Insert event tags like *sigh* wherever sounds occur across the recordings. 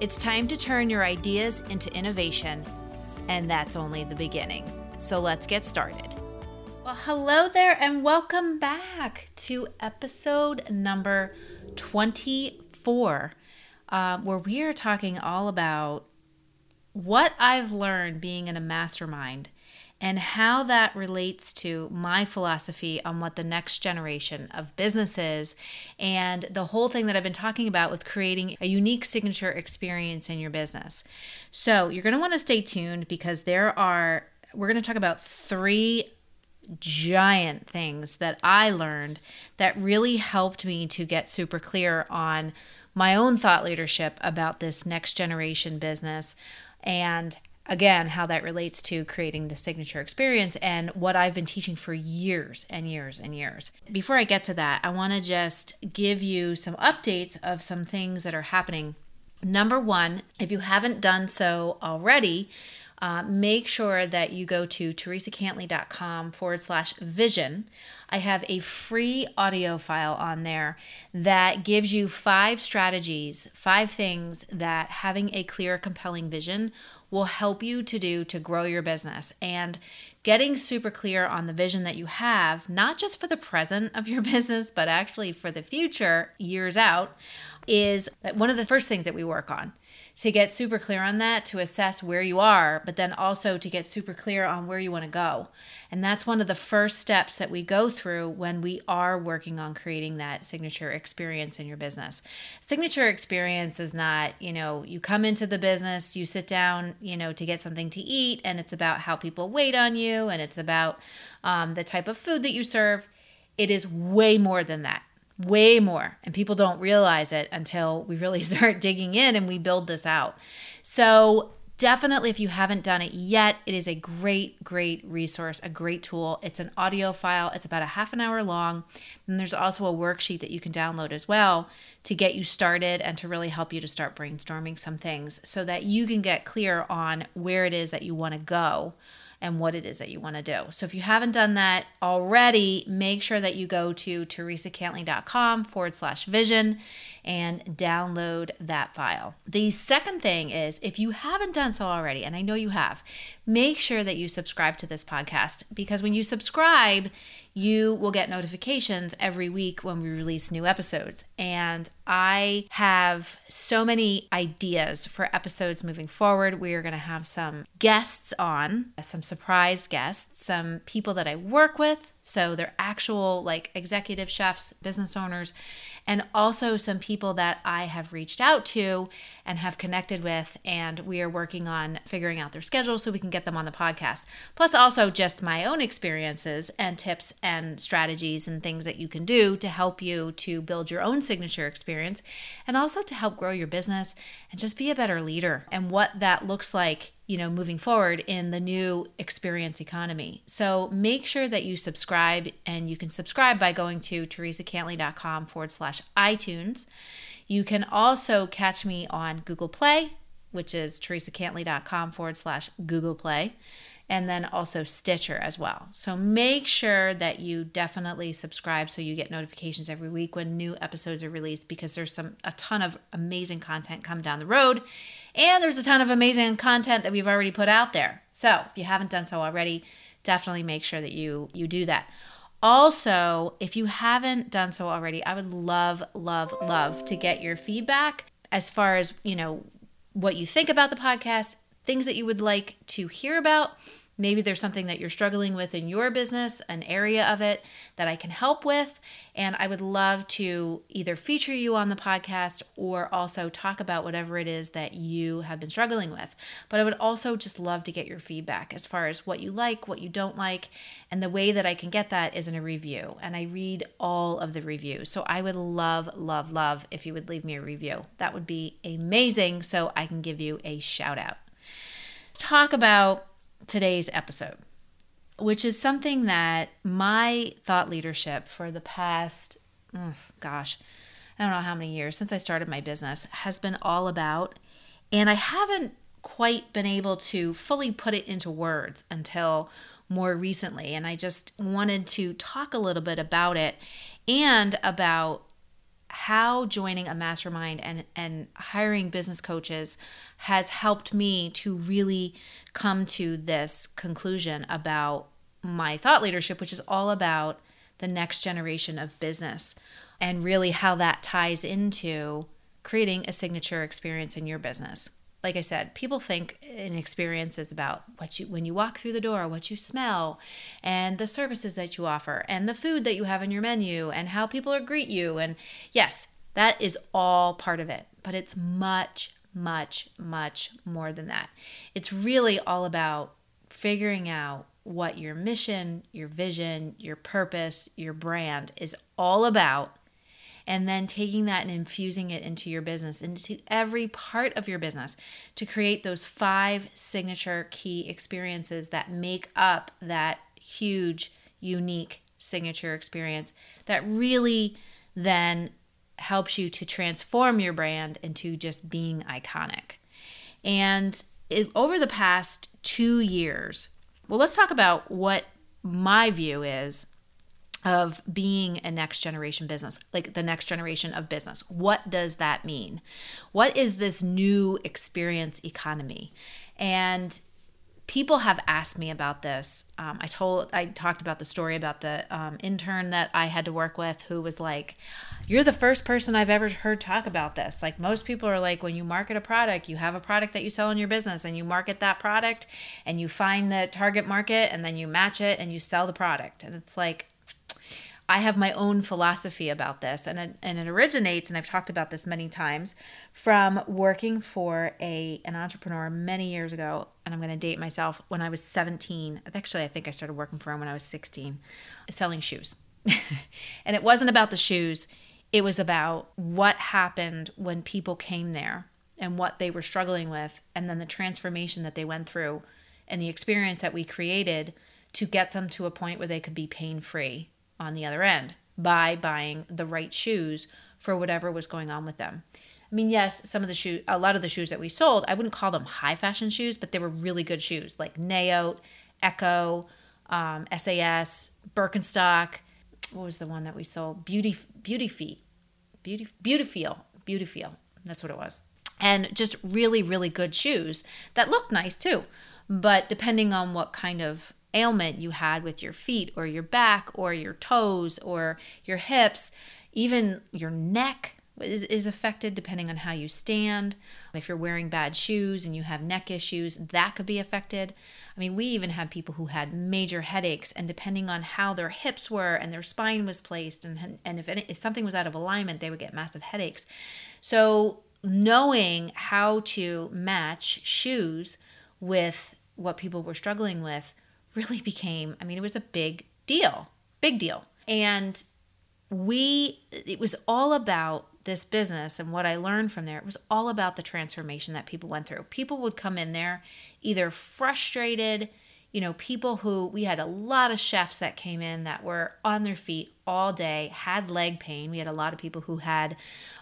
It's time to turn your ideas into innovation, and that's only the beginning. So let's get started. Well, hello there, and welcome back to episode number 24, uh, where we are talking all about what I've learned being in a mastermind and how that relates to my philosophy on what the next generation of businesses and the whole thing that I've been talking about with creating a unique signature experience in your business. So, you're going to want to stay tuned because there are, we're going to talk about three giant things that I learned that really helped me to get super clear on my own thought leadership about this next generation business and again, how that relates to creating the signature experience and what I've been teaching for years and years and years. Before I get to that, I want to just give you some updates of some things that are happening. Number one, if you haven't done so already, uh, make sure that you go to teresacantley.com forward slash vision. I have a free audio file on there that gives you five strategies, five things that having a clear, compelling vision will help you to do to grow your business. And getting super clear on the vision that you have, not just for the present of your *laughs* business, but actually for the future, years out, is one of the first things that we work on to get super clear on that, to assess where you are, but then also to get super clear on where you want to go. And that's one of the first steps that we go through when we are working on creating that signature experience in your business. Signature experience is not, you know, you come into the business, you sit down, you know, to get something to eat, and it's about how people wait on you, and it's about um, the type of food that you serve. It is way more than that way more. And people don't realize it until we really *laughs* start digging in and we build this out. So, definitely, if you haven't done it yet, it is a great, great resource, a great tool. It's an audio file, it's about a half an hour long. And there's also a worksheet that you can download as well to get you started and to really help you to start brainstorming some things so that you can get clear on where it is that you want to go and what it is that you want to do. So if you haven't done that already, make sure that you go to teresacantley.com forward slash vision and download that file. The second thing is if you haven't done so already, and I know you have, make sure that you subscribe to this podcast because when you subscribe, you will get notifications every week when we release new episodes. And I have so many ideas for episodes moving forward. We are going to have some guests on, some surprise guests, some people that I work with. So they're actual like executive chefs, business owners, and also some people that I have reached out to and have connected with. And we are working on figuring out their schedule so we can get them on the podcast. Plus, also just my own experiences and tips and strategies and things that you can do to help you to build your own signature experience and also to help grow your business and just be a better leader and what that looks like you know, moving forward in the new experience economy. So make sure that you subscribe, and you can subscribe by going to teresacantley.com forward slash iTunes. You can also catch me on Google Play, which is teresacantley.com forward slash Google Play, and then also Stitcher as well. So make sure that you definitely subscribe so you get notifications every week when new episodes are released because there's some a ton of amazing content come down the road and there's a ton of amazing content that we've already put out there. So if you haven't done so already, definitely make sure that you you do that. Also, if you haven't done so already, I would love, love, love to get your feedback as far as, you know, what you think about the podcast, things that you would like to hear about, Maybe there's something that you're struggling with in your business, an area of it that I can help with. And I would love to either feature you on the podcast or also talk about whatever it is that you have been struggling with. But I would also just love to get your feedback as far as what you like, what you don't like. And the way that I can get that is in a review. And I read all of the reviews. So I would love, love, love if you would leave me a review. That would be amazing. So I can give you a shout out. Talk about today's episode, which is something that my thought leadership for the past, oh, gosh, I don't know how many years since I started my business has been all about. And I haven't quite been able to fully put it into words until more recently. And I just wanted to talk a little bit about it and about how joining a mastermind and, and hiring business coaches has helped me to really come to this conclusion about my thought leadership, which is all about the next generation of business and really how that ties into creating a signature experience in your business like I said, people think an experience is about what you when you walk through the door, what you smell, and the services that you offer, and the food that you have in your menu, and how people greet you. And yes, that is all part of it, but it's much, much, much more than that. It's really all about figuring out what your mission, your vision, your purpose, your brand is all about and then taking that and infusing it into your business, into every part of your business to create those five signature key experiences that make up that huge, unique signature experience that really then helps you to transform your brand into just being iconic. And it, over the past two years, well, let's talk about what my view is of being a next generation business, like the next generation of business. What does that mean? What is this new experience economy? And people have asked me about this. Um, I told, I talked about the story about the um, intern that I had to work with who was like, You're the first person I've ever heard talk about this. Like, most people are like, when you market a product, you have a product that you sell in your business and you market that product and you find the target market and then you match it and you sell the product. And it's like, I have my own philosophy about this, and it, and it originates, and I've talked about this many times, from working for a an entrepreneur many years ago. And I'm going to date myself when I was 17. Actually, I think I started working for him when I was 16, selling shoes. *laughs* and it wasn't about the shoes; it was about what happened when people came there and what they were struggling with, and then the transformation that they went through, and the experience that we created to get them to a point where they could be pain free on the other end by buying the right shoes for whatever was going on with them. I mean, yes, some of the shoes, a lot of the shoes that we sold, I wouldn't call them high fashion shoes, but they were really good shoes like Naot, Ecco, um, SAS, Birkenstock. What was the one that we sold? Beauty, Beauty Feet, Beauty, BeautiFeel, Beauty Feel. That's what it was. And just really, really good shoes that looked nice too. But depending on what kind of ailment you had with your feet or your back or your toes or your hips, even your neck is, is affected depending on how you stand. If you're wearing bad shoes and you have neck issues, that could be affected. I mean, we even had people who had major headaches, and depending on how their hips were and their spine was placed, and, and if, any, if something was out of alignment, they would get massive headaches. So, knowing how to match shoes with what people were struggling with really became, I mean, it was a big deal, big deal. And we, it was all about this business and what I learned from there. It was all about the transformation that people went through. People would come in there either frustrated, you know, people who we had a lot of chefs that came in that were on their feet all day, had leg pain. We had a lot of people who had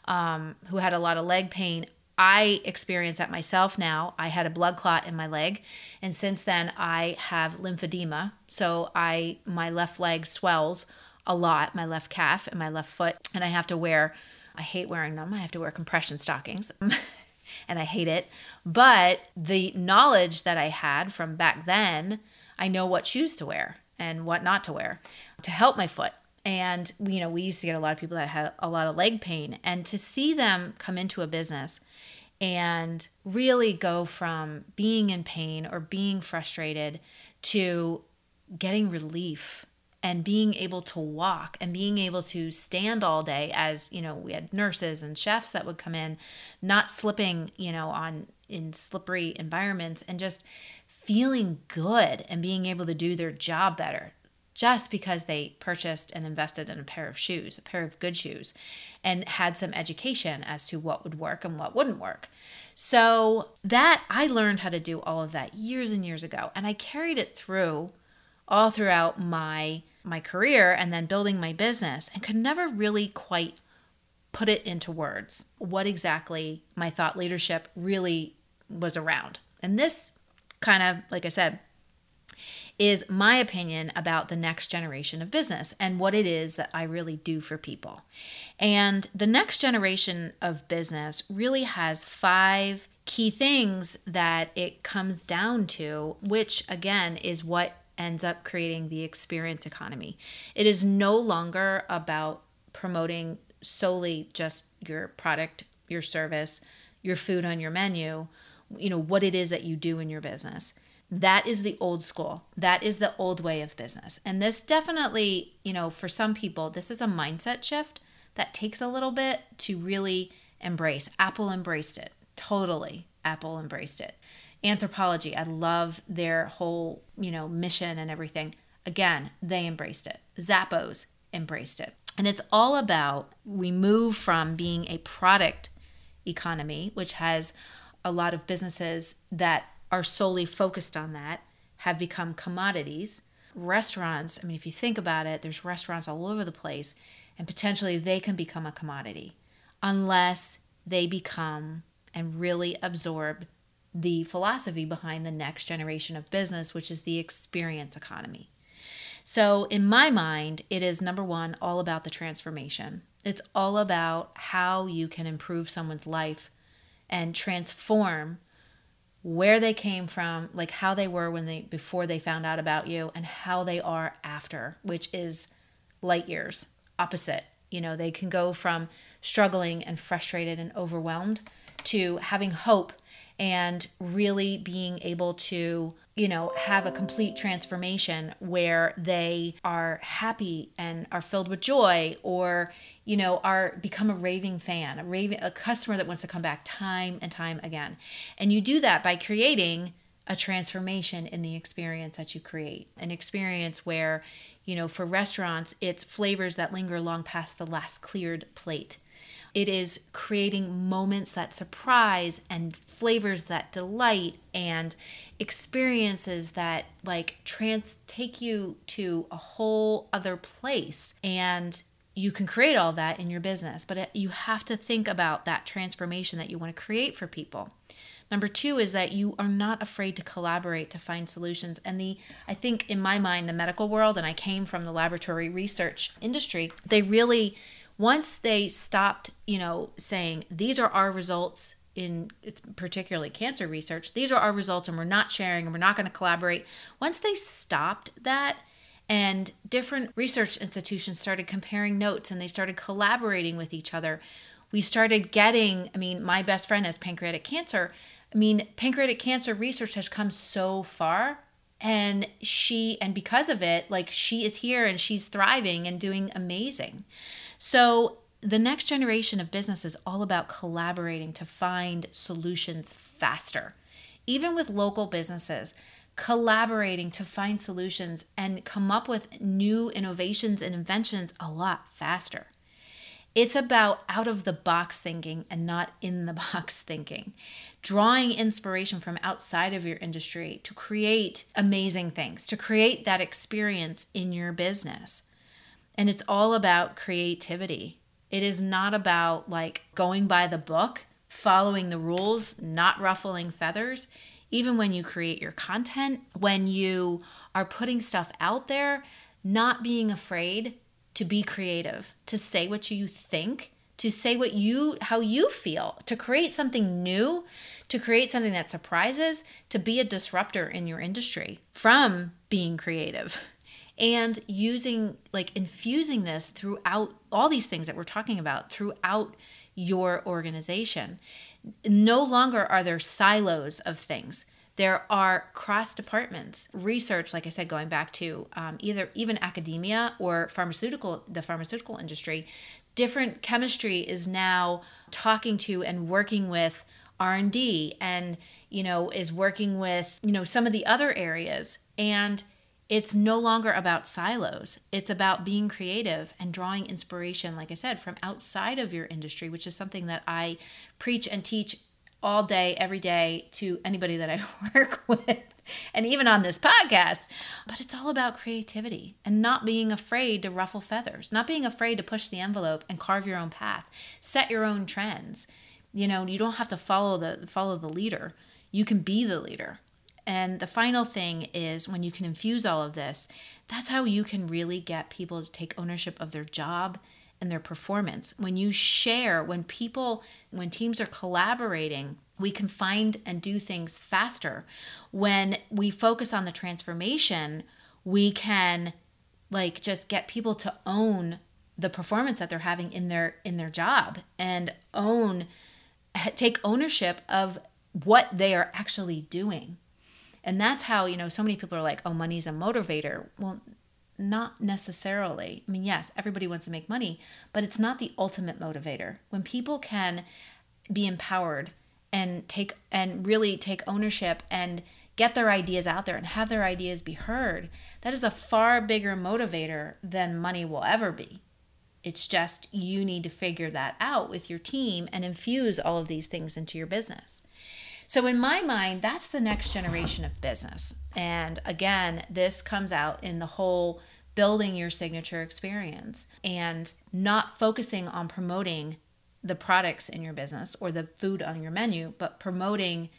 um, who had a lot of leg pain I experience that myself now. I had a blood clot in my leg, and since then I have lymphedema. So I my left leg swells a lot, my left calf and my left foot, and I have to wear I hate wearing them. I have to wear compression stockings. *laughs* and I hate it. But the knowledge that I had from back then, I know what shoes to wear and what not to wear to help my foot. And you know, we used to get a lot of people that had a lot of leg pain. And to see them come into a business and really go from being in pain or being frustrated to getting relief and being able to walk and being able to stand all day as you know we had nurses and chefs that would come in not slipping you know on in slippery environments and just feeling good and being able to do their job better just because they purchased and invested in a pair of shoes, a pair of good shoes, and had some education as to what would work and what wouldn't work. So, that I learned how to do all of that years and years ago, and I carried it through all throughout my my career and then building my business and could never really quite put it into words what exactly my thought leadership really was around. And this kind of, like I said, is my opinion about the next generation of business and what it is that I really do for people. And the next generation of business really has five key things that it comes down to, which again is what ends up creating the experience economy. It is no longer about promoting solely just your product, your service, your food on your menu, you know, what it is that you do in your business. That is the old school. That is the old way of business. And this definitely, you know, for some people, this is a mindset shift that takes a little bit to really embrace. Apple embraced it. Totally. Apple embraced it. Anthropologie I love their whole, you know, mission and everything. Again, they embraced it. Zappos embraced it. And it's all about we move from being a product economy, which has a lot of businesses that are solely focused on that have become commodities. Restaurants, I mean, if you think about it, there's restaurants all over the place, and potentially they can become a commodity unless they become and really absorb the philosophy behind the next generation of business, which is the experience economy. So, in my mind, it is number one, all about the transformation. It's all about how you can improve someone's life and transform where they came from, like how they were when they before they found out about you and how they are after, which is light years opposite. You know, they can go from struggling and frustrated and overwhelmed to having hope and really being able to, you know, have a complete transformation where they are happy and are filled with joy or, you know, are become a raving fan, a raving a customer that wants to come back time and time again. And you do that by creating a transformation in the experience that you create. An experience where, you know, for restaurants, it's flavors that linger long past the last cleared plate it is creating moments that surprise and flavors that delight and experiences that like trans take you to a whole other place. And you can create all that in your business but uh, you have to think about that transformation that you want to create for people. Number two is that you are not afraid to collaborate to find solutions. And the i think in my mind the medical world and i came from the laboratory research industry they really once they stopped, you know, saying these are our results in particularly cancer research, these are our results and we're not sharing and we're not going to collaborate. Once they stopped that and different research institutions started comparing notes and they started collaborating with each other, we started getting, I mean, my best friend has pancreatic cancer. I mean, pancreatic cancer research has come so far and she and because of it like she is here and she's thriving and doing amazing so the next generation of business is all about collaborating to find solutions faster. Even with local businesses, collaborating to find solutions and come up with new innovations and inventions a lot faster. It's about out of the box thinking and not in the *laughs* box thinking. Drawing inspiration from outside of your industry to create amazing things, to create that experience in your business. And it's all about creativity. It is not about like going by the book, following the rules, not ruffling feathers. Even when you create your content, when you are putting stuff out there, not being afraid to be creative, to say what you think, to say what you how you feel, to create something new, to create something that surprises, to be a disruptor in your industry from being creative and using like infusing this throughout all these things that we're talking about throughout your organization. No longer are there silos of things. There are cross departments, research, like I said, going back to um, either even academia or pharmaceutical, the pharmaceutical industry. Different chemistry is now talking to and working with R&D and you know is working with you know some of the other areas and it's no longer about silos. It's about being creative and drawing inspiration, like I said, from outside of your industry, which is something that I preach and teach all day, every day to anybody that I *laughs* work with, and even on this podcast. But it's all about creativity and not being afraid to ruffle feathers, not being afraid to push the envelope and carve your own path, set your own trends. You know, you don't have to follow the follow the leader. You can be the leader. And the final thing is when you can infuse all of this, that's how you can really get people to take ownership of their job and their performance. When you share, when people, when teams are collaborating, we can find and do things faster. When we focus on the transformation, we can like just get people to own the performance that they're having in their in their job and own take ownership of what they are actually doing and that's how, you know, so many people are like, oh, money's a motivator. Well, not necessarily. I mean, yes, everybody wants to make money, but it's not the ultimate motivator. When people can be empowered and take and really take ownership and get their ideas out there and have their ideas be heard, that is a far bigger motivator than money will ever be. It's just you need to figure that out with your team and infuse all of these things into your business. So, in my mind, that's the next generation of business. And again, this comes out in the whole building your signature experience and not focusing on promoting the products in your business or the food on your menu, but promoting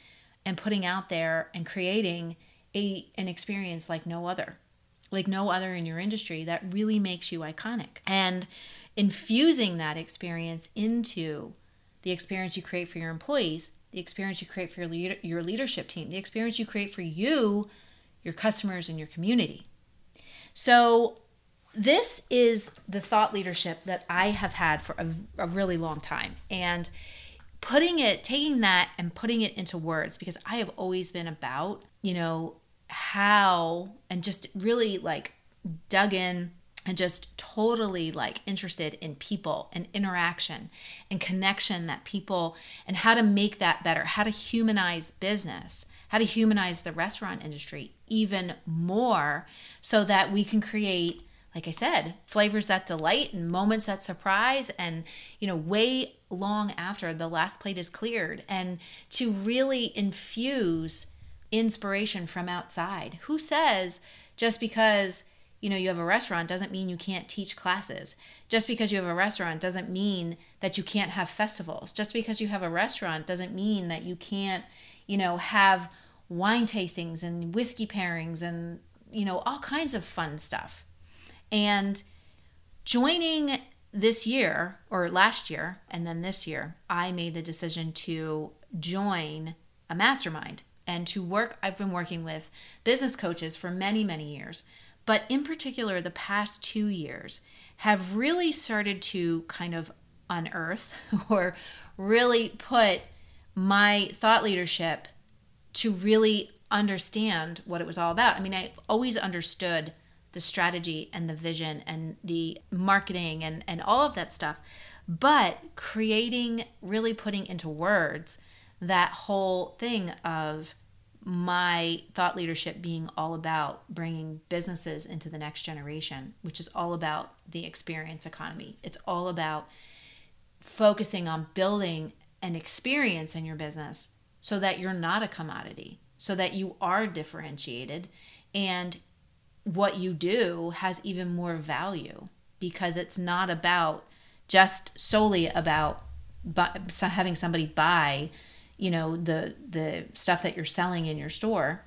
and putting out there and creating a an experience like no other. Like no other in your industry that really makes you iconic. And infusing that experience into the experience you create for your employees the experience you create for your, leader, your leadership team, the experience you create for you, your customers, and your community. So, this is the thought leadership that I have had for a, a really long time. And putting it, taking that and putting it into words, because I have always been about, you know, how and just really like dug in and just totally like interested in people and interaction and connection that people and how to make that better, how to humanize business, how to humanize the restaurant industry even more so that we can create like I said, flavors that delight and moments that surprise and you know way long after the last plate is cleared and to really infuse inspiration from outside. Who says just because you know you have a restaurant doesn't mean you can't teach classes. Just because you have a restaurant doesn't mean that you can't have festivals. Just because you have a restaurant doesn't mean that you can't you know have wine tastings and whiskey pairings and you know all kinds of fun stuff. And joining this year or last year and then this year i made the decision to join a mastermind and to work i've been working with business coaches for many many years but in particular, the past two years have really started to kind of unearth *laughs* or really put my thought leadership to really understand what it was all about. I mean, I always understood the strategy and the vision and the marketing and, and all of that stuff, but creating, really putting into words that whole thing of my thought leadership being all about bringing businesses into the next generation, which is all about the experience economy. It's all about focusing on building an experience in your business so that you're not a commodity, so that you are differentiated and what you do has even more value because it's not about just solely about having somebody buy you know the the stuff that you're selling in your store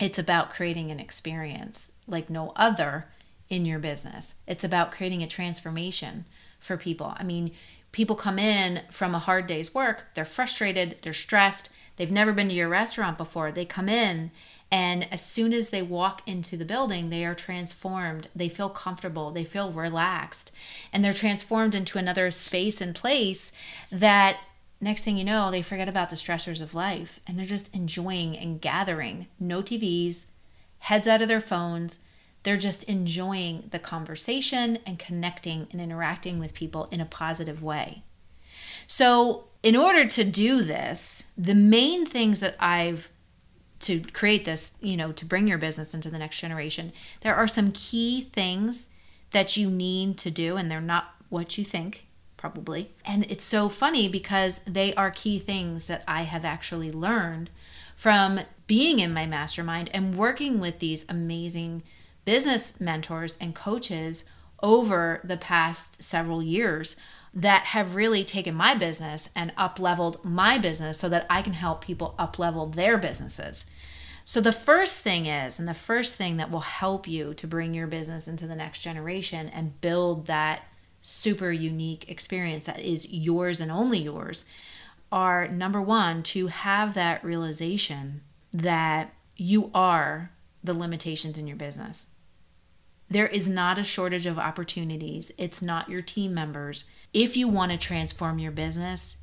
it's about creating an experience like no other in your business. It's about creating a transformation for people. I mean people come in from a hard day's work they're frustrated they're stressed they've never been to your restaurant before. They come in and as soon as they walk into the building they are transformed. They feel comfortable they feel relaxed and they're transformed into another space and place that next thing you know, they forget about the stressors of life and they're just enjoying and gathering. No TVs, heads out of their phones. They're just enjoying the conversation and connecting and interacting with people in a positive way. So, in order to do this, the main things that I've to create this, you know, to bring your business into the next generation, there are some key things that you need to do, and they're not what you think, probably. And it's so funny because they are key things that I have actually learned from being in my mastermind and working with these amazing business mentors and coaches over the past several years that have really taken my business and up leveled my business so that I can help people up level their businesses. So, the first thing is, and the first thing that will help you to bring your business into the next generation and build that super unique experience that is yours and only yours, are number one, to have that realization that you are the limitations in your business. There is not a shortage of opportunities. It's not your team members. If you want to transform your business,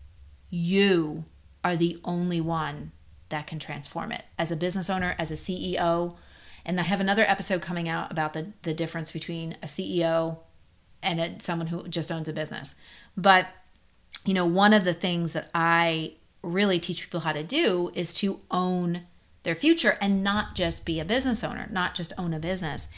you are the only one that can transform it. As a business owner, as a CEO, and I have another episode coming out about the, the difference between a CEO and a, someone who just owns a business. But, you know, one of the things that I really teach people how to do is to own their future and not just be a business owner, not just own a business.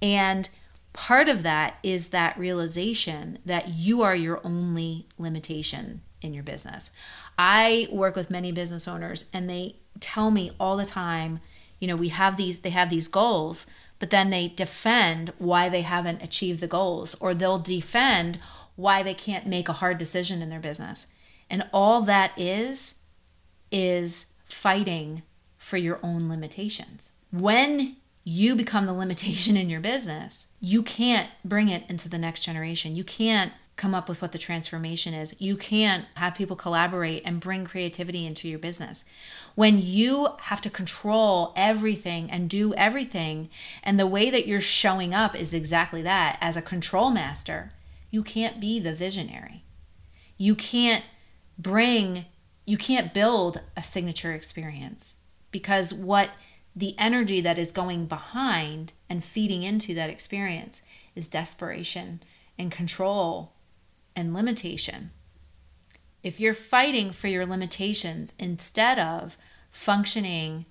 And part of that is that realization that you are your only limitation in your business. I work with many business owners and they tell me all the time, you know, we have these they have these goals, but then they defend why they haven't achieved the goals or they'll defend why they can't make a hard decision in their business. And all that is is fighting for your own limitations. When you become the limitation in your business, you can't bring it into the next generation. You can't come up with what the transformation is. You can't have people collaborate and bring creativity into your business. When you have to control everything and do everything, and the way that you're showing up is exactly that as a control master, you can't be the visionary. You can't bring, you can't build a signature experience because what the energy that is going behind and feeding into that experience is desperation and control and limitation. If you're fighting for your limitations instead of functioning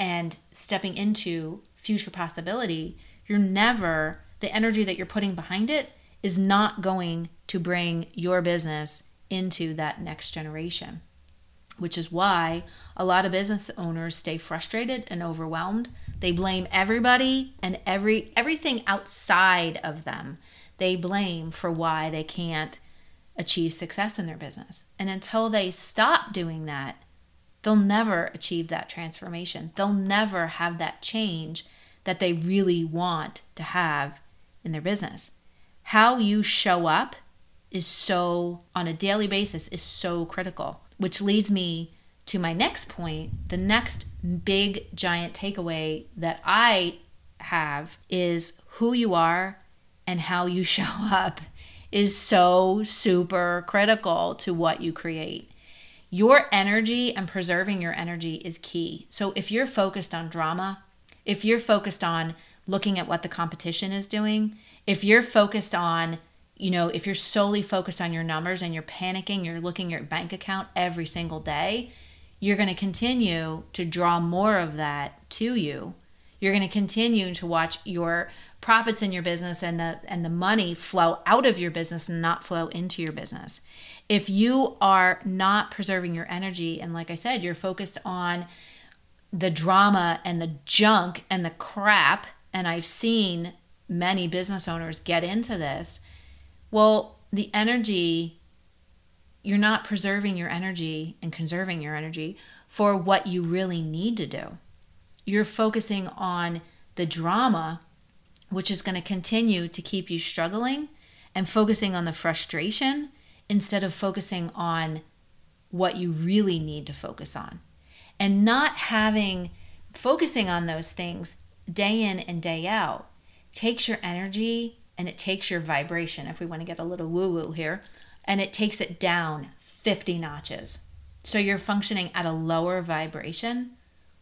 and stepping into future possibility, you're never, the energy that you're putting behind it is not going to bring your business into that next generation which is why a lot of business owners stay frustrated and overwhelmed. They blame everybody and every everything outside of them. They blame for why they can't achieve success in their business. And until they stop doing that, they'll never achieve that transformation. They'll never have that change that they really want to have in their business. How you show up is so on a daily basis is so critical which leads me to my next point. The next big giant takeaway that I have is who you are and how you *laughs* show up is so super critical to what you create. Your energy and preserving your energy is key. So if you're focused on drama, if you're focused on looking at what the competition is doing, if you're focused on you know, if you're solely focused on your numbers and you're panicking, you're looking at your bank account every single day, you're going to continue to draw more of that to you. You're going to continue to watch your profits in your business and the and the money flow out of your business and not flow into your business. If you are not preserving your energy and like I said, you're focused on the drama and the junk and the crap and I've seen many business owners get into this well, the energy, you're not preserving your energy and conserving your energy for what you really need to do. You're focusing on the drama, which is going to continue to keep you struggling, and focusing on the frustration instead of focusing on what you really need to focus on. And not having, focusing on those things day in and day out takes your energy and it takes your vibration, if we want to get a little woo woo here, and it takes it down 50 notches. So you're functioning at a lower vibration,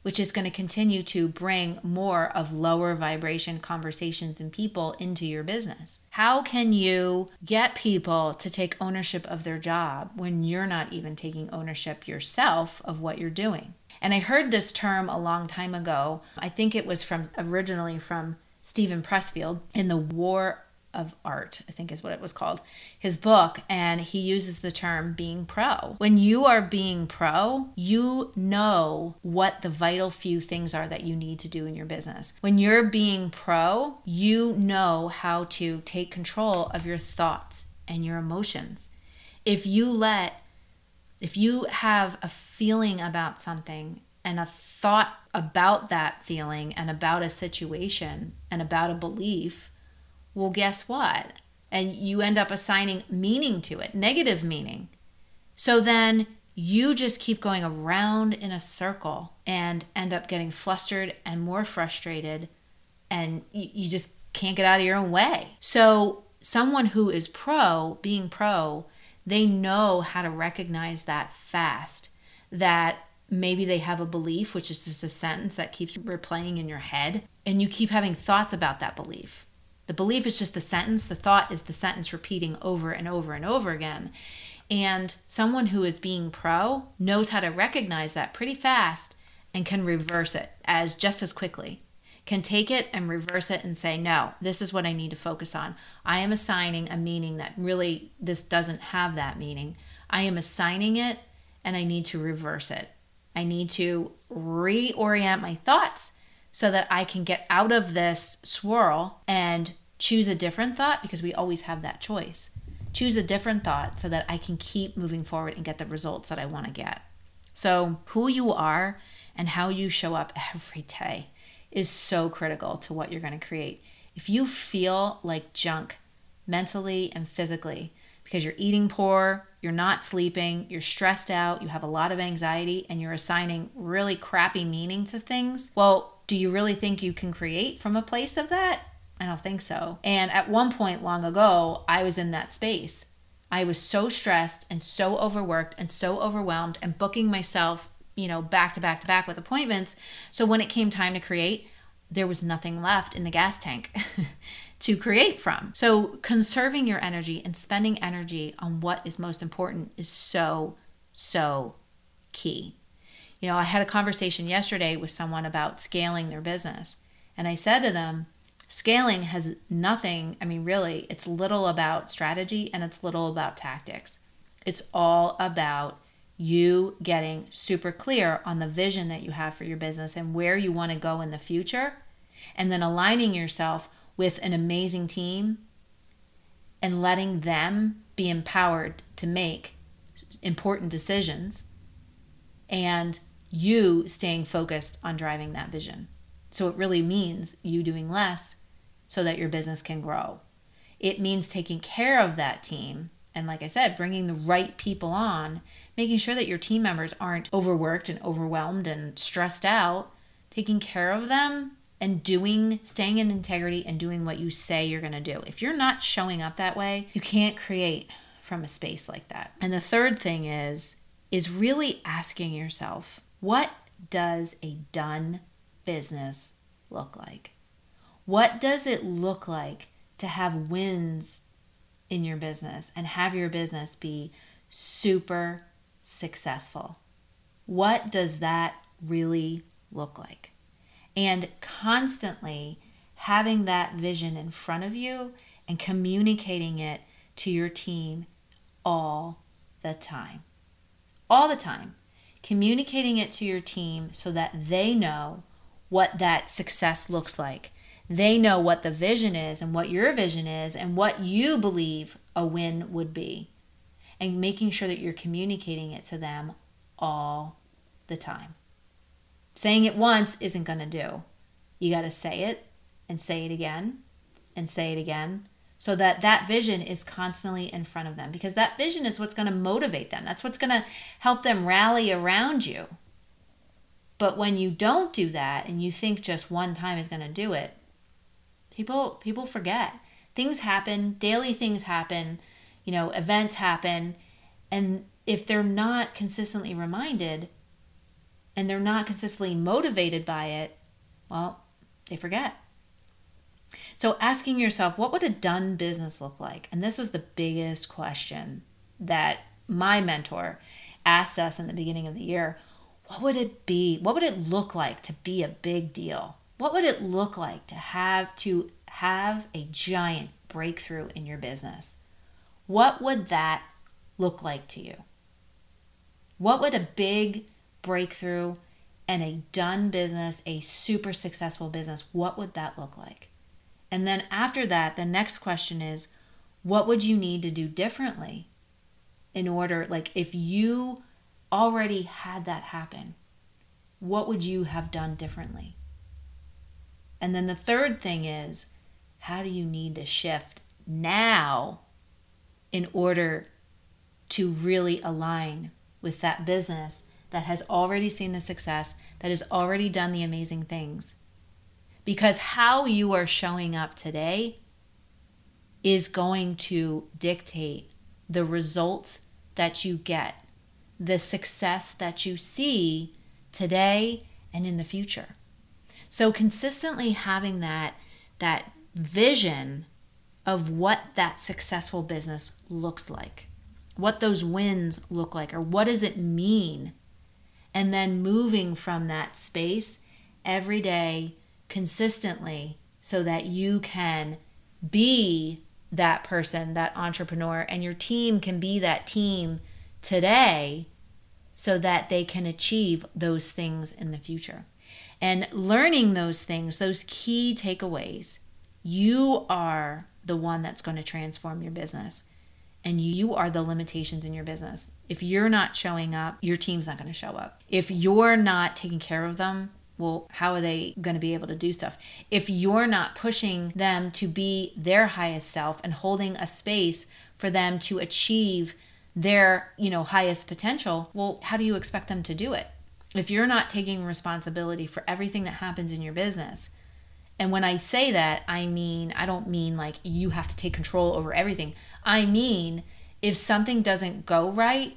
which is going to continue to bring more of lower vibration conversations and people into your business. How can you get people to take ownership of their job when you're not even taking ownership yourself of what you're doing? And I heard this term a long time ago. I think it was from originally from Steven Pressfield in the War of art, I think is what it was called, his book, and he uses the term being pro. When you are being pro, you know what the vital few things are that you need to do in your business. When you're being pro, you know how to take control of your thoughts and your emotions. If you let, if you have a feeling about something and a thought about that feeling and about a situation and about a belief, well, guess what? And you end up assigning meaning to it, negative meaning. So then you just keep going around in a circle and end up getting flustered and more frustrated, and you, just can't get out of your own way. So, someone who is pro, being pro, they know how to recognize that fast that maybe they have a belief, which is just a sentence that keeps replaying in your head, and you keep having thoughts about that belief. The belief is just the sentence, the thought is the sentence repeating over and over and over again. And someone who is being pro knows how to recognize that pretty fast and can reverse it as just as quickly. Can take it and reverse it and say, no, this is what I need to focus on. I am assigning a meaning that really this doesn't have that meaning. I am assigning it and I need to reverse it. I need to reorient my thoughts so that I can get out of this swirl and choose a different thought because we always have that choice. Choose a different thought so that I can keep moving forward and get the results that I want to get. So, who you are and how you show up every day is so critical to what you're going to create. If you feel like junk mentally and physically because you're eating poor, you're not sleeping, you're stressed out, you have a lot of anxiety, and you're assigning really crappy meaning to things, well, do you really think you can create from a place of that? I don't think so. And at one point long ago, I was in that space. I was so stressed and so overworked and so overwhelmed and booking myself, you know, back to back to back with appointments. So when it came time to create, there was nothing left in the gas tank *laughs* to create from. So conserving your energy and spending energy on what is most important is so, so key. You know, I had a conversation yesterday with someone about scaling their business. And I said to them, scaling has nothing, I mean, really, it's little about strategy and it's little about tactics. It's all about you getting super clear on the vision that you have for your business and where you want to go in the future, and then aligning yourself with an amazing team and letting them be empowered to make important decisions and you staying focused on driving that vision. So it really means you doing less so that your business can grow. It means taking care of that team. And like I said, bringing the right people on, making sure that your team members aren't overworked and overwhelmed and stressed out, taking care of them and doing, staying in integrity and doing what you say you're going to do. If you're not showing up that way, you can't create from a space like that. And the third thing is, is really asking yourself, what does a done business look like? What does it look like to have wins in your business and have your business be super successful? What does that really look like? And constantly having that vision in front of you and communicating it to your team all the time. All the time communicating it to your team so that they know what that success looks like. They know what the vision is and what your vision is and what you believe a win would be. And making sure that you're communicating it to them all the time. Saying it once isn't going to do. You got to say it and say it again and say it again so that that vision is constantly in front of them because that vision is what's going to motivate them. That's what's going to help them rally around you. But when you don't do that and you think just one time is going to do it, people people forget. Things happen, daily things happen, you know, events happen and if they're not consistently reminded and they're not consistently motivated by it, well, they forget. So, asking yourself, what would a done business look like? And this was the biggest question that my mentor asked us in the beginning of the year. What would it be? What would it look like to be a big deal? What would it look like to have to have a giant breakthrough in your business? What would that look like to you? What would a big breakthrough and a done business, a super successful business, what would that look like? And then after that, the next question is what would you need to do differently in order, like, if you already had that happen, what would you have done differently? And then the third thing is how do you need to shift now in order to really align with that business that has already seen the success, that has already done the amazing things? Because how you are showing up today is going to dictate the results that you get, the success that you see today and in the future. So consistently having that that vision of what that successful business looks like, what those wins look like, or what does it mean? And then moving from that space every day consistently so that you can be that person, that entrepreneur, and your team can be that team today so that they can achieve those things in the future. And learning those things, those key takeaways, you are the one that's going to transform your business. And you are the limitations in your business. If you're not showing up, your team's not going to show up. If you're not taking care of them, well, how are they going to be able to do stuff? If you're not pushing them to be their highest self and holding a space for them to achieve their, you know, highest potential, well, how do you expect them to do it? If you're not taking responsibility for everything that happens in your business, and when I say that, I mean, I don't mean like you have to take control over everything. I mean, if something doesn't go right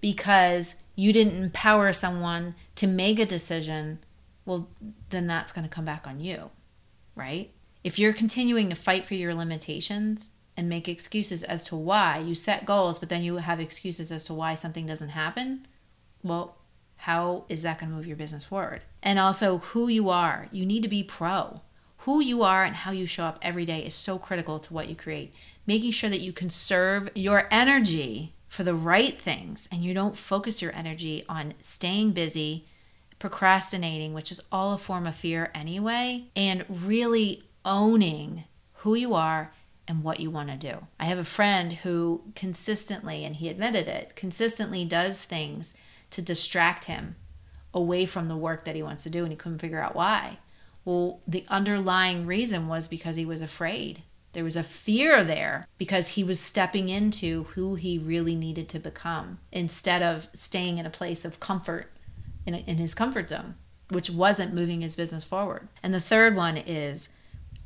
because you didn't empower someone to make a decision, well, then that's going to come back on you, right? If you're continuing to fight for your limitations and make excuses as to why you set goals, but then you have excuses as to why something doesn't happen, well, how is that going to move your business forward? And also, who you are. You need to be pro. Who you are and how you show up every day is so critical to what you create. Making sure that you conserve your energy for the right things and you don't focus your energy on staying busy, procrastinating, which is all a form of fear anyway, and really owning who you are and what you want to do. I have a friend who consistently, and he admitted it, consistently does things to distract him away from the work that he wants to do, and he couldn't figure out why. Well, the underlying reason was because he was afraid. There was a fear there because he was stepping into who he really needed to become instead of staying in a place of comfort in, in his comfort zone, which wasn't moving his business forward. And the third one is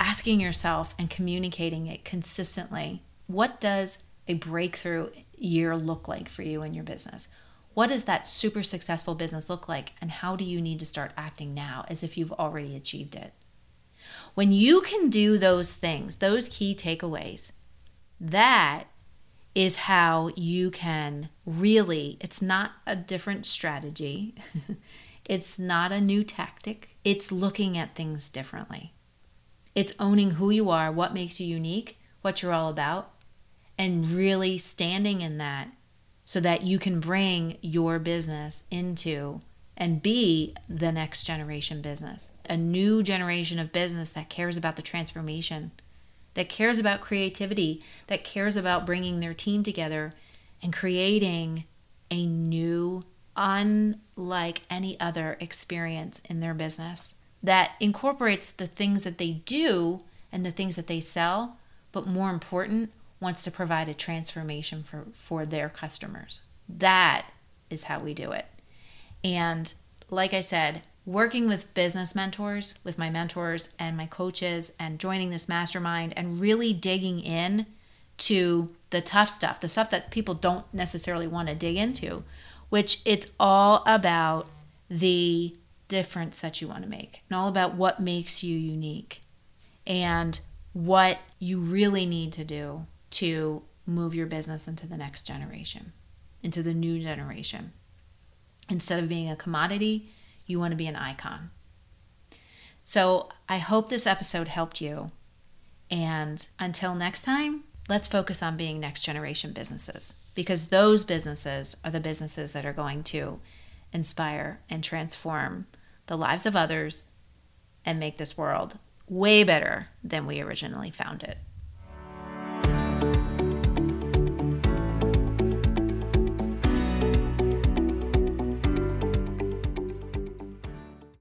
asking yourself and communicating it consistently. What does a breakthrough year look like for you in your business? What does that super successful business look like? And how do you need to start acting now as if you've already achieved it? When you can do those things, those key takeaways, that is how you can really, it's not a different strategy, *laughs* it's not a new tactic, it's looking at things differently. It's owning who you are, what makes you unique, what you're all about, and really standing in that so that you can bring your business into and be the next generation business, a new generation of business that cares about the transformation, that cares about creativity, that cares about bringing their team together and creating a new, unlike any other experience in their business that incorporates the things that they do and the things that they sell, but more important, wants to provide a transformation for, for their customers. That is how we do it. And like I said, working with business mentors, with my mentors and my coaches, and joining this mastermind and really digging in to the tough stuff, the stuff that people don't necessarily want to dig into, which it's all about the difference that you want to make and all about what makes you unique and what you really need to do to move your business into the next generation, into the new generation. Instead of being a commodity, you want to be an icon. So I hope this episode helped you. And until next time, let's focus on being next generation businesses because those businesses are the businesses that are going to inspire and transform the lives of others and make this world way better than we originally found it.